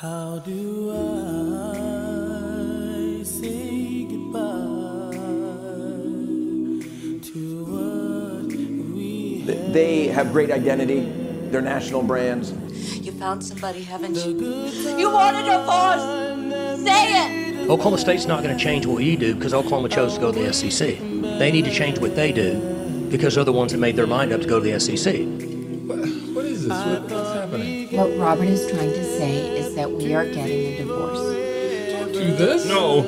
How do I say goodbye to what we had? They have great identity. They're national brands. You found somebody, haven't you? You want a divorce! Say it! Oklahoma State's not going to change what you do because Oklahoma chose to go to the SEC. They need to change what they do because they're the ones that made their mind up to go to the SEC. What is this? What, what's happening? What Robert is trying to say is that we are getting a divorce. Do this? No.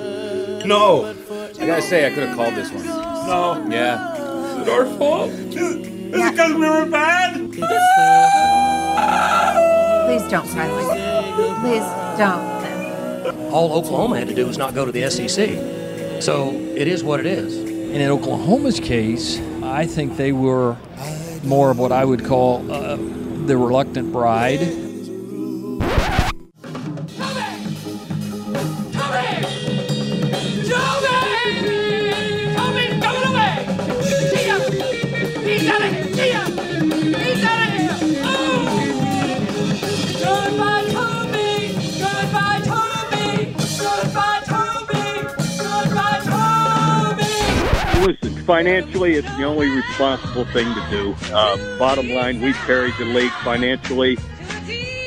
No. I gotta say, I could have called this one. No. Yeah. Is it our fault? Is it because we were bad? Please don't cry like that. Please don't. All Oklahoma had to do was not go to the SEC. So it is what it is. And in Oklahoma's case, I think they were more of what I would call uh, the reluctant bride. Financially, it's the only responsible thing to do. Uh, bottom line, we carried the league financially.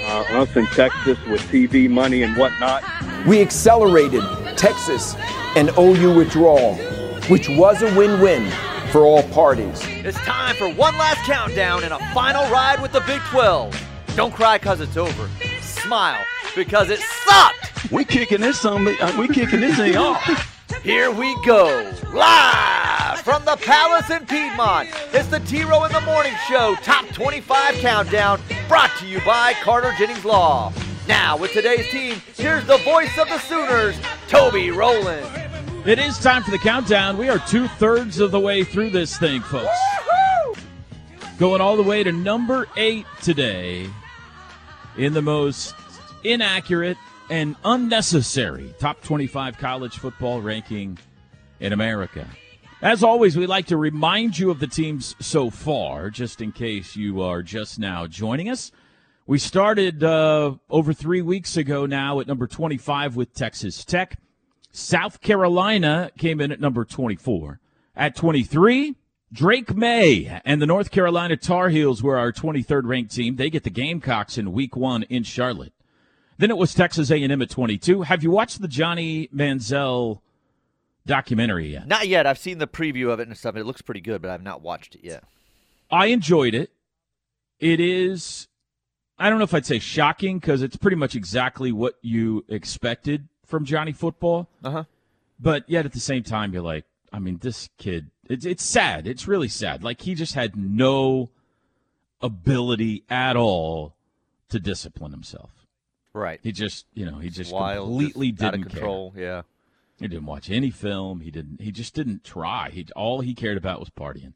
Uh, us in Texas with TV money and whatnot. We accelerated Texas and OU withdrawal, which was a win win for all parties. It's time for one last countdown and a final ride with the Big 12. Don't cry because it's over. Smile because it sucked. We kicking this on we kicking this thing off. Here we go, live from the Palace in Piedmont. It's the T Row in the Morning Show Top 25 Countdown, brought to you by Carter Jennings Law. Now, with today's team, here's the voice of the Sooners, Toby Rowland. It is time for the countdown. We are two thirds of the way through this thing, folks. Going all the way to number eight today in the most inaccurate and unnecessary top 25 college football ranking in America. As always, we like to remind you of the teams so far, just in case you are just now joining us. We started uh, over three weeks ago now at number 25 with Texas Tech. South Carolina came in at number 24. At 23, Drake Maye and the North Carolina Tar Heels were our 23rd ranked team. They get the Gamecocks in week one in Charlotte. Then it was Texas A&M at 22. Have you watched the Johnny Manziel documentary yet? Not yet. I've seen the preview of it and stuff. It looks pretty good, but I've not watched it yet. I enjoyed it. It is, I don't know if I'd say shocking because it's pretty much exactly what you expected from Johnny Football. Uh huh. But yet at the same time, you're like, I mean, this kid, it's, it's sad. It's really sad. Like he just had no ability at all to discipline himself. Right. He just, you know, he just wild, completely just didn't control. care. Yeah. He didn't watch any film. He didn't. He just didn't try. He all he cared about was partying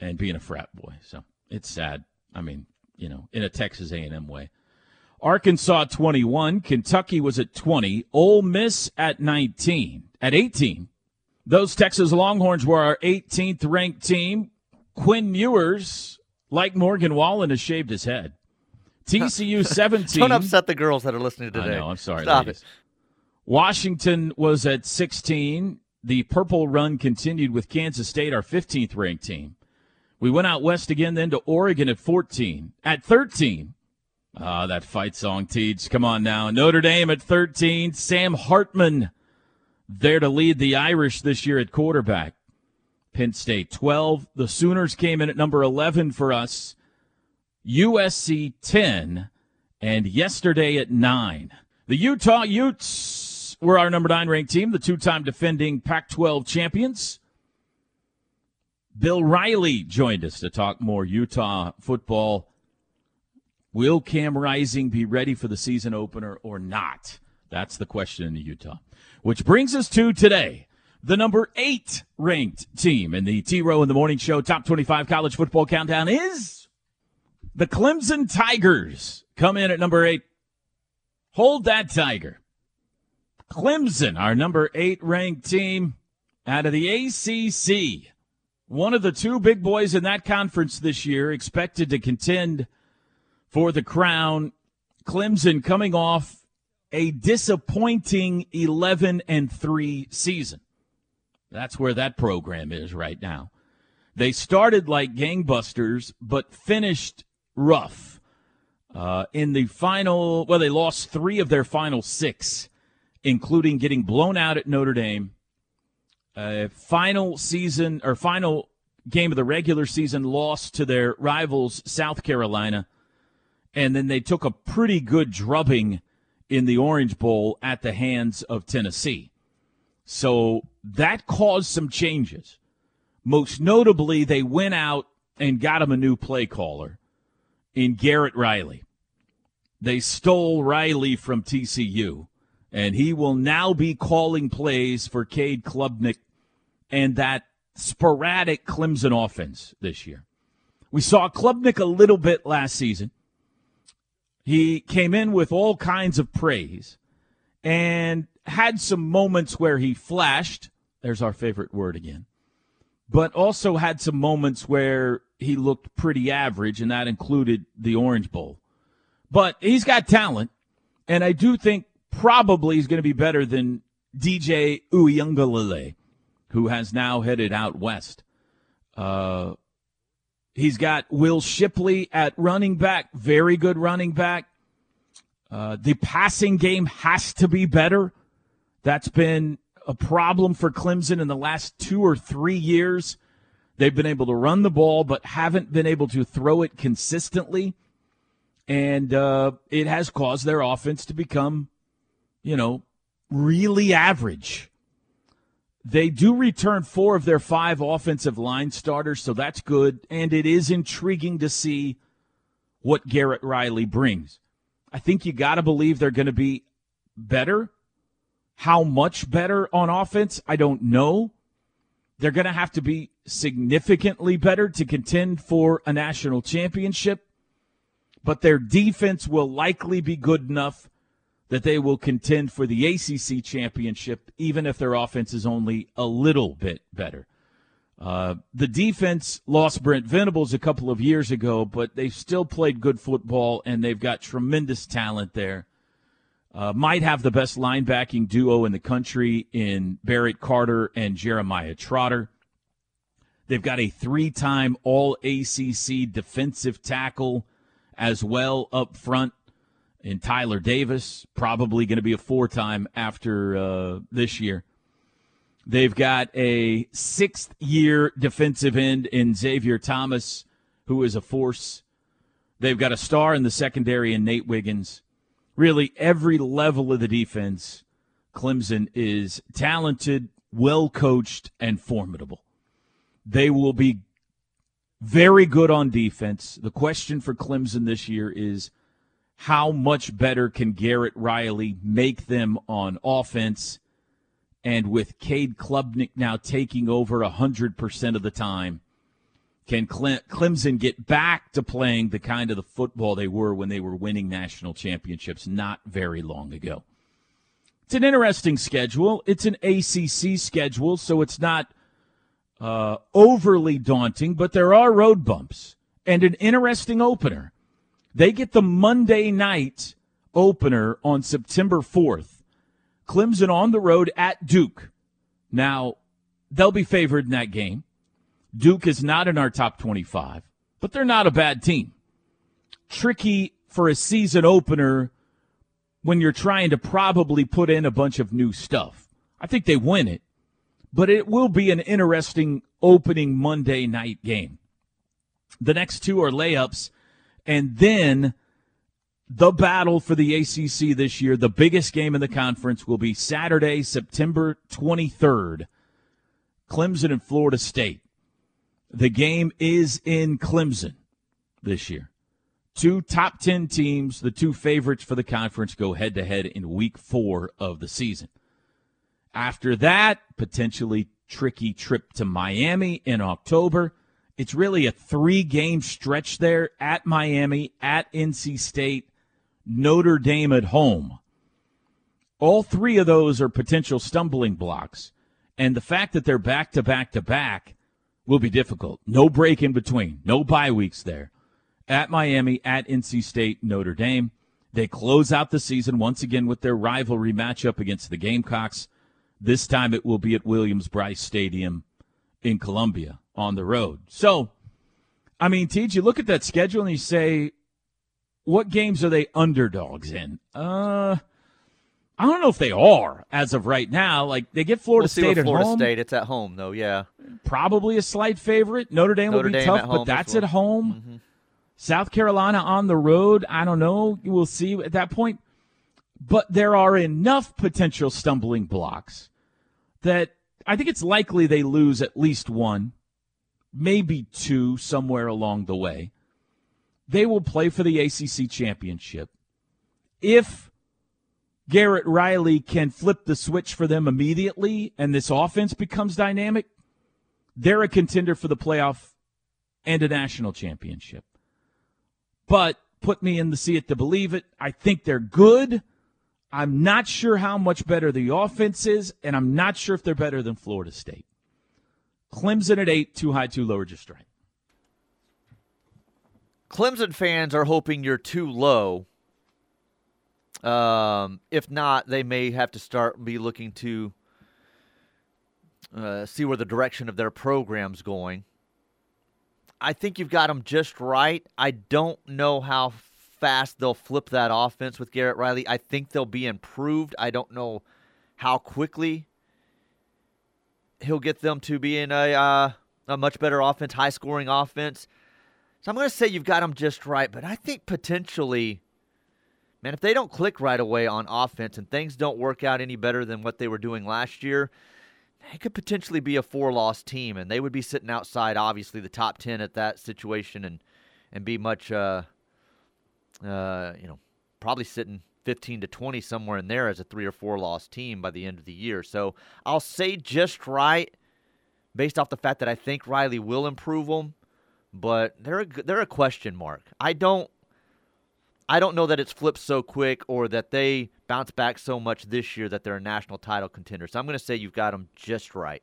and being a frat boy. So it's sad. I mean, you know, in a Texas A&M way. Arkansas 21, Kentucky was at 20, Ole Miss at 19, at 18. Those Texas Longhorns were our 18th ranked team. Quinn Ewers, like Morgan Wallen, has shaved his head. TCU 17. Don't upset the girls that are listening today. I know. I'm sorry, Stop ladies. it. Washington was at 16. The purple run continued with Kansas State, our 15th ranked team. We went out west again, then to Oregon at 14. At 13, ah, that fight song, Teach. Come on now. Notre Dame at 13. Sam Hartman there to lead the Irish this year at quarterback. Penn State 12. The Sooners came in at number 11 for us. USC 10. And yesterday at 9. The Utah Utes were our number 9 ranked team, the two time defending Pac 12 champions. Bill Riley joined us to talk more Utah football. Will Cam Rising be ready for the season opener or not? That's the question in Utah. Which brings us to today. The number eight ranked team in the T Row in the Morning Show Top 25 College Football Countdown is the Clemson Tigers. Come in at number eight. Hold that tiger. Clemson, our number eight ranked team out of the ACC. One of the two big boys in that conference this year expected to contend for the crown. Clemson coming off a disappointing 11 and 3 season. That's where that program is right now. They started like gangbusters, but finished rough. Uh, in the final, well, they lost three of their final six, including getting blown out at Notre Dame. Final season or final game of the regular season lost to their rivals, South Carolina. And then they took a pretty good drubbing in the Orange Bowl at the hands of Tennessee. So that caused some changes. Most notably, they went out and got him a new play caller in Garrett Riley. They stole Riley from TCU, and he will now be calling plays for Cade Klubnik and that sporadic Clemson offense this year. We saw Klubnik a little bit last season. He came in with all kinds of praise and had some moments where he flashed. There's our favorite word again. But also had some moments where he looked pretty average, and that included the Orange Bowl. But he's got talent, and I do think probably is going to be better than DJ Uiagalelei, who has now headed out west. Uh, he's got Will Shipley at running back, very good running back. Uh, the passing game has to be better. That's been a problem for Clemson in the last two or three years. They've been able to run the ball, but haven't been able to throw it consistently. And uh, it has caused their offense to become, you know, really average. They do return four of their five offensive line starters, so that's good. And it is intriguing to see what Garrett Riley brings. I think you got to believe they're going to be better. How much better on offense, I don't know. They're going to have to be significantly better to contend for a national championship, but their defense will likely be good enough that they will contend for the ACC championship, even if their offense is only a little bit better. Uh, the defense lost Brent Venables a couple of years ago, but they've still played good football and they've got tremendous talent there. Uh, might have the best linebacking duo in the country in Barrett Carter and Jeremiah Trotter. They've got a three time All ACC defensive tackle as well up front in Tyler Davis, probably going to be a four time after uh, this year. They've got a sixth year defensive end in Xavier Thomas, who is a force. They've got a star in the secondary in Nate Wiggins. Really, every level of the defense, Clemson is talented, well coached, and formidable. They will be very good on defense. The question for Clemson this year is how much better can Garrett Riley make them on offense? And with Cade Klubnik now taking over 100% of the time, can Clemson get back to playing the kind of the football they were when they were winning national championships not very long ago? It's an interesting schedule. It's an ACC schedule, so it's not uh, overly daunting, but there are road bumps and an interesting opener. They get the Monday night opener on September 4th. Clemson on the road at Duke. Now, they'll be favored in that game. Duke is not in our top 25, but they're not a bad team. Tricky for a season opener when you're trying to probably put in a bunch of new stuff. I think they win it, but it will be an interesting opening Monday night game. The next two are layups, and then the battle for the ACC this year, the biggest game in the conference, will be Saturday, September 23rd. Clemson and Florida State. The game is in Clemson this year. Two top 10 teams, the two favorites for the conference, go head to head in week four of the season. After that, potentially tricky trip to Miami in October. It's really a three game stretch there at Miami, at NC State, Notre Dame at home. All three of those are potential stumbling blocks. And the fact that they're back to back to back will be difficult. No break in between, no bye weeks there. At Miami, at NC State, Notre Dame. They close out the season once again with their rivalry matchup against the Gamecocks. This time it will be at Williams-Brice Stadium in Columbia on the road. So, I mean, Tej, you look at that schedule and you say, what games are they underdogs in? Uh, I don't know if they are as of right now. Like they get Florida we'll State at Florida home, State. It's at home though. Yeah. probably a slight favorite. Notre Dame Notre will be Dame tough, but that's well. at home. South Carolina on the road. I don't know. We'll see at that point. But there are enough potential stumbling blocks that I think it's likely they lose at least one, maybe two somewhere along the way. They will play for the ACC championship. If Garrett Riley can flip the switch for them immediately and this offense becomes dynamic, they're a contender for the playoff and a national championship. But put me in the see it to believe it. I think they're good. I'm not sure how much better the offense is, and I'm not sure if they're better than Florida State. Clemson at eight, too high, too low, or just right. Clemson fans are hoping you're too low. Um, if not, they may have to start be looking to uh, see where the direction of their program's going. I think you've got them just right. I don't know how fast they'll flip that offense with Garrett Riley. I think they'll be improved. I don't know how quickly he'll get them to be in a uh, a much better offense, high scoring offense. So I'm going to say you've got them just right, but I think potentially, man, if they don't click right away on offense and things don't work out any better than what they were doing last year, they could potentially be a four loss team, and they would be sitting outside, obviously, the top 10 at that situation and, and be much, uh, uh, you know, probably sitting 15 to 20 somewhere in there as a three or four loss team by the end of the year. So I'll say just right based off the fact that I think Riley will improve them but they're a, they're a question mark. I don't I don't know that it's flipped so quick or that they bounce back so much this year that they're a national title contender. So I'm going to say you've got them just right.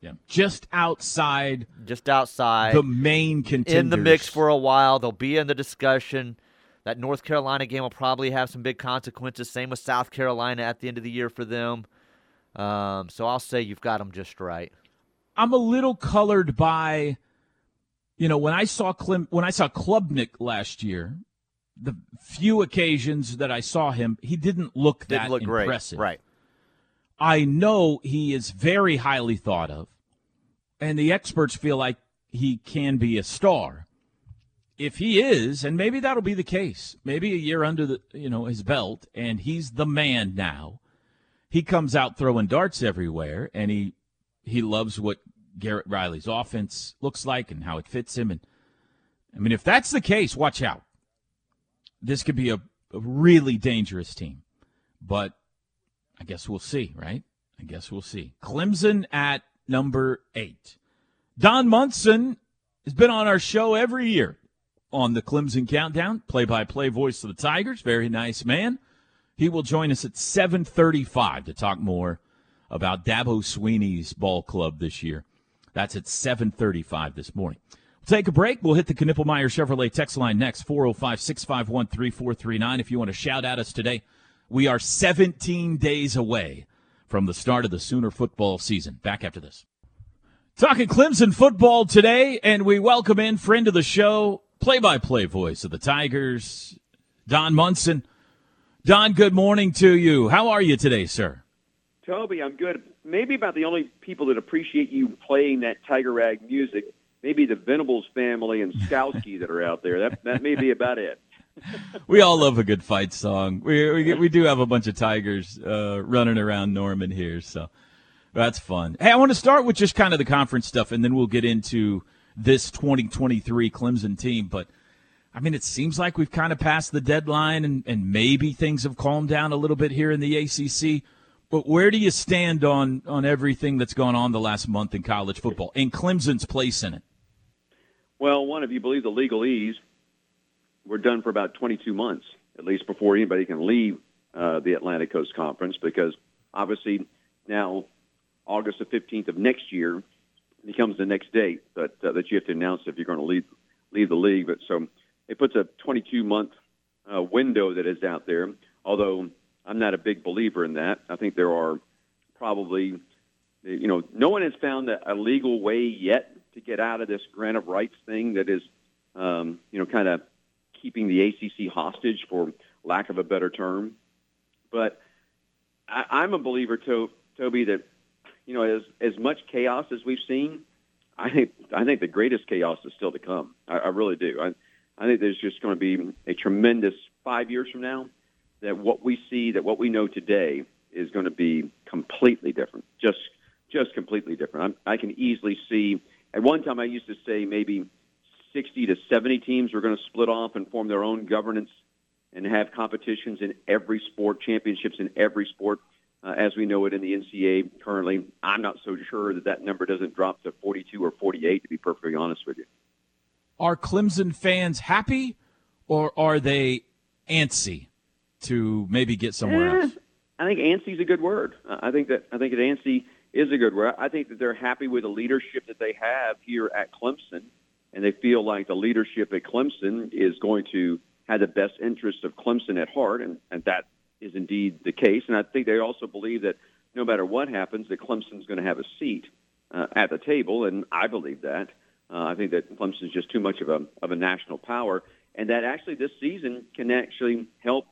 Yeah, just outside, just outside the main contenders in the mix for a while. They'll be in the discussion. That North Carolina game will probably have some big consequences. Same with South Carolina at the end of the year for them. Um, so I'll say you've got them just right. I'm a little colored by you know, when I saw Clem, when I saw Klubnik last year, the few occasions that I saw him, he didn't look that Didn't look great. impressive. Right. I know he is very highly thought of, and the experts feel like he can be a star. If he is, and maybe that'll be the case, maybe a year under the you know his belt, and he's the man now. He comes out throwing darts everywhere, and he he loves what Garrett Riley's offense looks like and how it fits him. And I mean, if that's the case, watch out. This could be a, a really dangerous team. But I guess we'll see, right? I guess we'll see. Clemson at number eight. Don Munson has been on our show every year on the Clemson Countdown, play-by-play voice of the Tigers. Very nice man. He will join us at 7:35 to talk more about Dabo Swinney's ball club this year. That's at 7:35 this morning. We'll take a break. We'll hit the Knippelmeyer Chevrolet text line next 405-651-3439 if you want to shout at us today. We are 17 days away from the start of the Sooner football season. Back after this. Talking Clemson football today, and we welcome in friend of the show, play-by-play voice of the Tigers, Don Munson. Don, good morning to you. How are you today, sir? Toby, I'm good. Maybe about the only people that appreciate you playing that Tiger Rag music, maybe the Venables family and Skowski that are out there. That that may be about it. we all love a good fight song. We we, we do have a bunch of tigers uh, running around Norman here, so that's fun. Hey, I want to start with just kind of the conference stuff, and then we'll get into this 2023 Clemson team. But I mean, it seems like we've kind of passed the deadline, and, and maybe things have calmed down a little bit here in the ACC. But where do you stand on on everything that's gone on the last month in college football and Clemson's place in it? Well, one, if you believe the legalese, we're done for about 22 months, at least before anybody can leave uh, the Atlantic Coast Conference, because obviously now August the 15th of next year becomes the next date that uh, that you have to announce if you're going to leave leave the league. But so it puts a 22 month uh, window that is out there. Although I'm not a big believer in that. I think there are probably, you know, no one has found a, legal way yet to get out of this grant of rights thing that is, um, you know, kind of keeping the ACC hostage, for lack of a better term. But I, I'm a believer, to, Toby, that you know, as as much chaos as we've seen, I think I think the greatest chaos is still to come. I, I really do. I I think there's just going to be a tremendous five years from now that what we see, that what we know today, is going to be completely different. Just just completely different. I'm, I can easily see. At one time, I used to say maybe 60 to 70 teams were going to split off and form their own governance and have competitions in every sport, championships in every sport, uh, as we know it in the NCA currently. I'm not so sure that that number doesn't drop to 42 or 48, to be perfectly honest with you. Are Clemson fans happy, or are they antsy to maybe get somewhere Eh, else? I think antsy is a good word. Uh, I think that I think that antsy is a good word. I think that they're happy with the leadership that they have here at Clemson, and they feel like the leadership at Clemson is going to have the best interest of Clemson at heart, and, and that is indeed the case. And I think they also believe that no matter what happens, that Clemson's going to have a seat uh, at the table, and I believe that. Uh, I think that Clemson is just too much of a of a national power, and that actually this season can actually help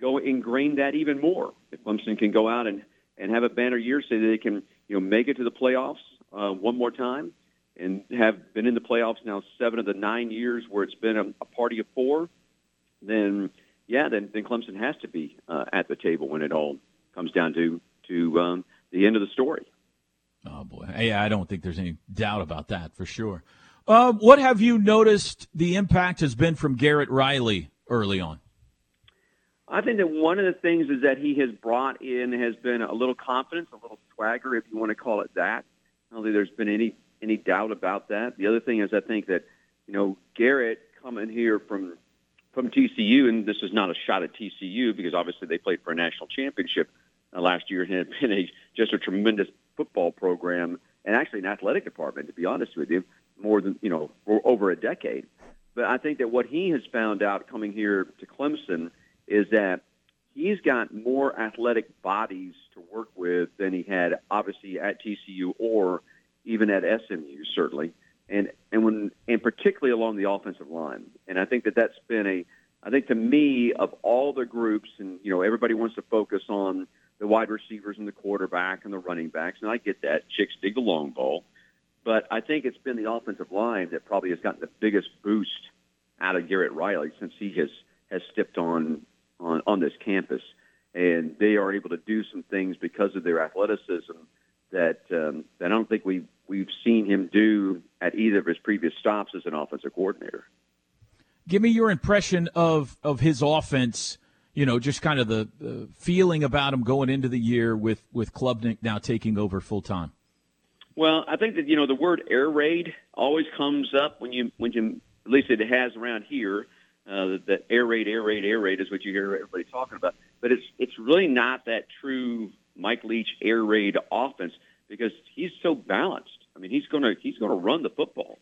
go ingrain that even more. If Clemson can go out and and have a banner year, so that they can you know make it to the playoffs uh, one more time, and have been in the playoffs now seven of the nine years where it's been a, a party of four, then yeah, then then Clemson has to be uh, at the table when it all comes down to to um, the end of the story. Oh boy, yeah, I don't think there's any doubt about that for sure. Uh, what have you noticed the impact has been from Garrett Riley early on? I think that one of the things is that he has brought in has been a little confidence, a little swagger, if you want to call it that. I don't think there's been any any doubt about that. The other thing is I think that you know Garrett coming here from from TCU, and this is not a shot at TCU because obviously they played for a national championship uh, last year and had been a just a tremendous football program and actually an athletic department, to be honest with you, more than you know over a decade. But I think that what he has found out coming here to Clemson is that he's got more athletic bodies to work with than he had obviously at TCU or even at SMU certainly and and when and particularly along the offensive line. And I think that that's been a I think to me of all the groups and you know everybody wants to focus on the wide receivers and the quarterback and the running backs and I get that. Chicks dig the long ball. But I think it's been the offensive line that probably has gotten the biggest boost out of Garrett Riley since he has has stepped on on, on this campus, and they are able to do some things because of their athleticism that um, that I don't think we we've seen him do at either of his previous stops as an offensive coordinator. Give me your impression of of his offense. You know, just kind of the, the feeling about him going into the year with with Klubnik now taking over full time. Well, I think that you know the word air raid always comes up when you when you at least it has around here. Uh, that air raid, air raid, air raid is what you hear everybody talking about. But it's it's really not that true Mike Leach air raid offense because he's so balanced. I mean, he's gonna he's gonna run the football,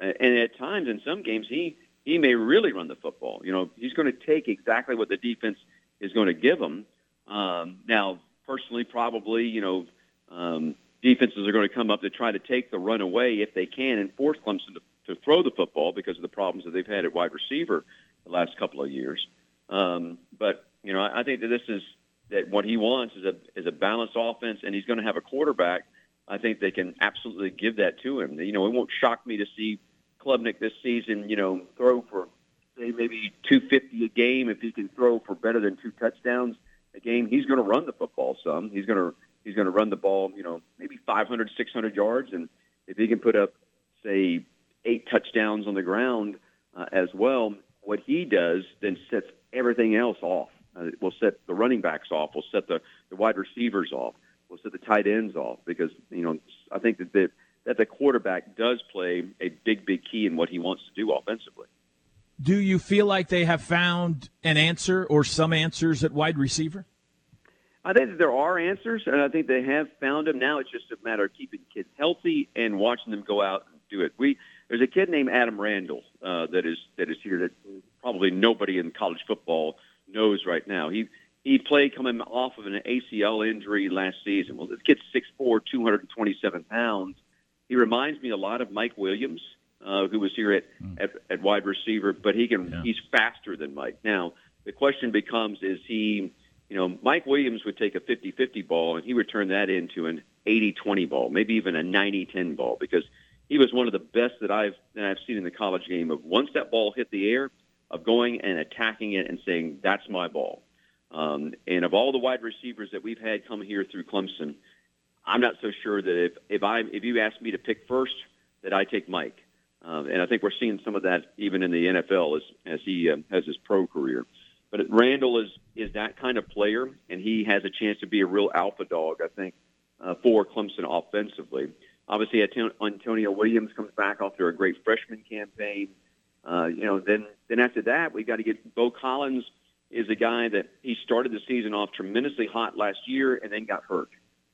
and at times in some games he he may really run the football. You know, he's going to take exactly what the defense is going to give him. Um, now, personally, probably you know um, defenses are going to come up to try to take the run away if they can and force Clemson to, to throw the football because of the problems that they've had at wide receiver the last couple of years. Um, but you know, I, I think that this is that what he wants is a is a balanced offense, and he's going to have a quarterback. I think they can absolutely give that to him. You know, it won't shock me to see Klubnik this season. You know, throw for say maybe 250 a game if he can throw for better than two touchdowns a game. He's going to run the football some. He's going to he's going to run the ball. You know, maybe 500, 600 yards, and if he can put up say eight touchdowns on the ground uh, as well, what he does then sets everything else off. Uh, we'll set the running backs off. We'll set the, the wide receivers off. We'll set the tight ends off because you know I think that the, that the quarterback does play a big big key in what he wants to do offensively. Do you feel like they have found an answer or some answers at wide receiver? I think that there are answers, and I think they have found them. Now it's just a matter of keeping kids healthy and watching them go out and do it. We there's a kid named Adam Randall uh, that is that is here that probably nobody in college football knows right now. He he played coming off of an ACL injury last season. Well, this kid's 6'4", 227 pounds. He reminds me a lot of Mike Williams, uh, who was here at, at, at wide receiver, but he can he's faster than Mike. Now, the question becomes, is he, you know, Mike Williams would take a 50-50 ball and he would turn that into an 80-20 ball, maybe even a 90-10 ball, because he was one of the best that I've that I've seen in the college game of once that ball hit the air, of going and attacking it and saying, that's my ball. Um, and of all the wide receivers that we've had come here through Clemson, I'm not so sure that if, if I if you ask me to pick first, that I take Mike. Um, and I think we're seeing some of that even in the NFL as as he um, has his pro career. But Randall is is that kind of player, and he has a chance to be a real alpha dog. I think uh, for Clemson offensively. Obviously, Antonio Williams comes back after a great freshman campaign. Uh, you know, then then after that, we've got to get Beaux Collins is a guy that he started the season off tremendously hot last year and then got hurt.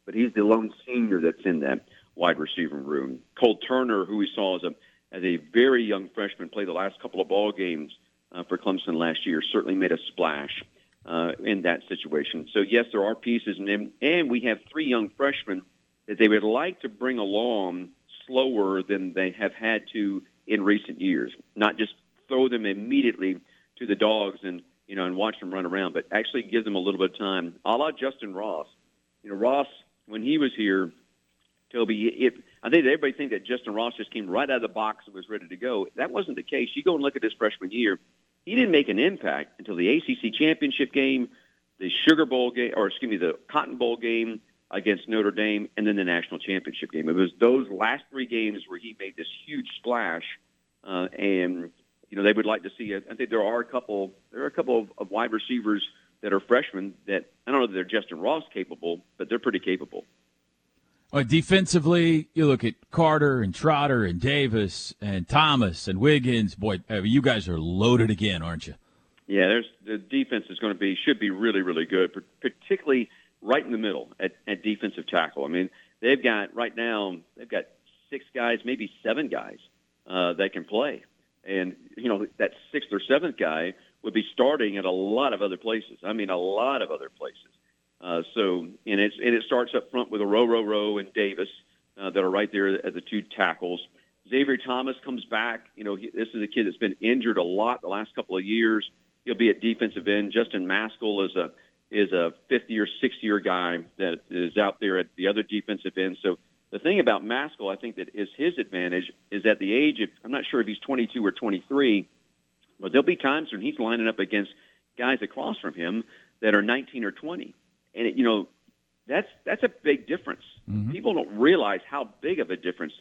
But he's the lone senior that's in that wide receiver room. Cole Turner, who we saw as a as a very young freshman, play the last couple of ball games uh, for Clemson last year, certainly made a splash uh, in that situation. So yes, there are pieces, and and we have three young freshmen that they would like to bring along slower than they have had to in recent years. Not just throw them immediately to the dogs and you know and watch them run around, but actually give them a little bit of time, a la Justyn Ross. You know, Ross when he was here, Toby, if I think everybody think that Justyn Ross just came right out of the box and was ready to go. That wasn't the case. You go and look at his freshman year. He didn't make an impact until the ACC championship game, the Sugar Bowl game, or excuse me, the Cotton Bowl game against Notre Dame, and then the national championship game. It was those last three games where he made this huge splash, uh, and you know they would like to see it. I think there are a couple. There are a couple of, of wide receivers that are freshmen that I don't know that they're Justyn Ross capable, but they're pretty capable. Well, defensively, you look at Carter and Trotter and Davis and Thomas and Wiggins. Boy, uh, you guys are loaded again, aren't you? Yeah, there's the defense is going to be should be really really good, particularly right in the middle at, at defensive tackle. I mean, they've got right now they've got six guys, maybe seven guys uh, that can play, and you know that sixth or seventh guy would be starting at a lot of other places. I mean, a lot of other places. Uh, so, and it's and it starts up front with Orhorhoro, and Davis uh, that are right there at the two tackles. Xavier Thomas comes back. You know, he, this is a kid that's been injured a lot the last couple of years. He'll be at defensive end. Justin Mascoll is a is a fifth year, sixth year guy that is out there at the other defensive end. So the thing about Mascoll, I think that is his advantage is at the age of I'm not sure if he's 22 or 23, but there'll be times when he's lining up against guys across from him that are 19 or 20 and it, you know that's that's a big difference. Mm-hmm. People don't realize how big of a difference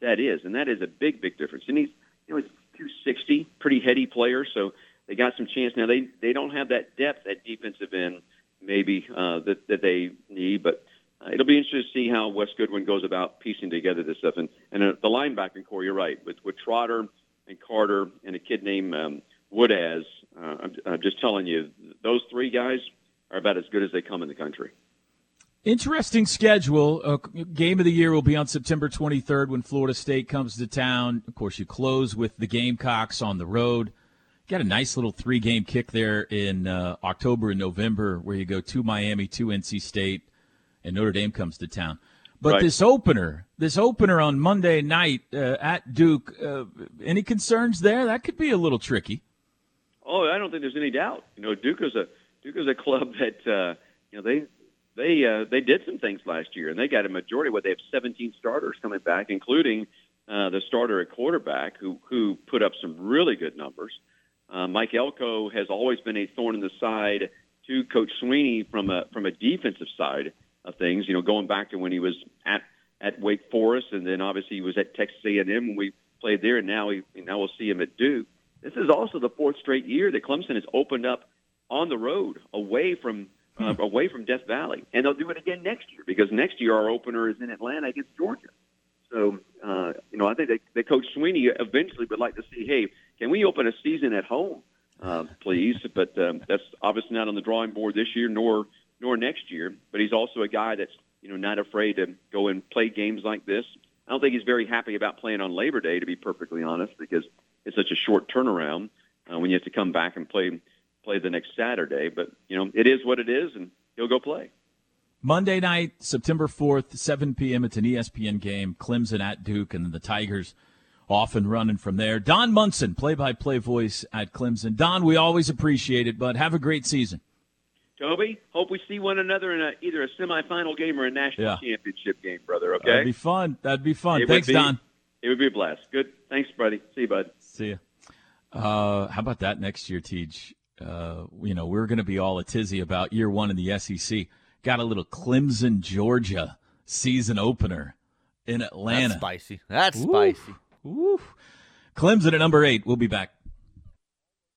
that is, and that is a big, big difference. And he's you know he's 260, pretty heady player, so they got some chance. Now they they don't have that depth at defensive end maybe uh, that that they need, but uh, it'll be interesting to see how Wes Goodwin goes about piecing together this stuff. And and uh, the linebacking core, you're right, with with Trotter and Carter and a kid named um, Woodaz. Uh, I'm, I'm just telling you, those three guys are about as good as they come in the country. Interesting schedule. Uh, game of the year will be on September 23rd when Florida State comes to town. Of course, you close with the Gamecocks on the road. Got a nice little three game kick there in uh, October and November where you go to Miami, to NC State, and Notre Dame comes to town. But right. this opener, this opener on Monday night uh, at Duke, uh, any concerns there? That could be a little tricky. Oh, I don't think there's any doubt. You know, Duke is a Duke is a club that uh, you know they they uh, they did some things last year, and they got a majority. What they have 17 starters coming back, including uh, the starter at quarterback, who who put up some really good numbers. Uh, Mike Elko has always been a thorn in the side to Coach Swinney from a from a defensive side of things. You know, going back to when he was at at Wake Forest, and then obviously he was at Texas A&M when we played there, and now he now we'll see him at Duke. This is also the fourth straight year that Clemson has opened up on the road away from uh, hmm. away from Death Valley, and they'll do it again next year because next year our opener is in Atlanta against Georgia. So uh, you know, I think that, Coach Sweeney eventually would like to see, hey, can we open a season at home, uh, please? But um, that's obviously not on the drawing board this year, nor nor next year. But he's also a guy that's you know not afraid to go and play games like this. I don't think he's very happy about playing on Labor Day, to be perfectly honest, because it's such a short turnaround. uh, when you have to come back and play play the next Saturday. But you know, it is what it is, and he'll go play. Monday night, September 4th, 7 p.m. It's an ESPN game. Clemson at Duke, and then the Tigers off and running from there. Don Munson, play-by-play voice at Clemson. Don, we always appreciate it, but have a great season. Toby, hope we see one another in a, either a semifinal game or a national Yeah. championship game, brother. Okay, That'd be fun. That'd be fun. It Thanks, be- Don. It would be a blast. Good. Thanks, buddy. See you, bud. See ya. Uh, how about that next year, Teach? Uh, you know, we're going to be all a tizzy about year one in the SEC. Got a little Clemson, Georgia season opener in Atlanta. That's spicy. That's Ooh. spicy. Clemson at number eight. We'll be back.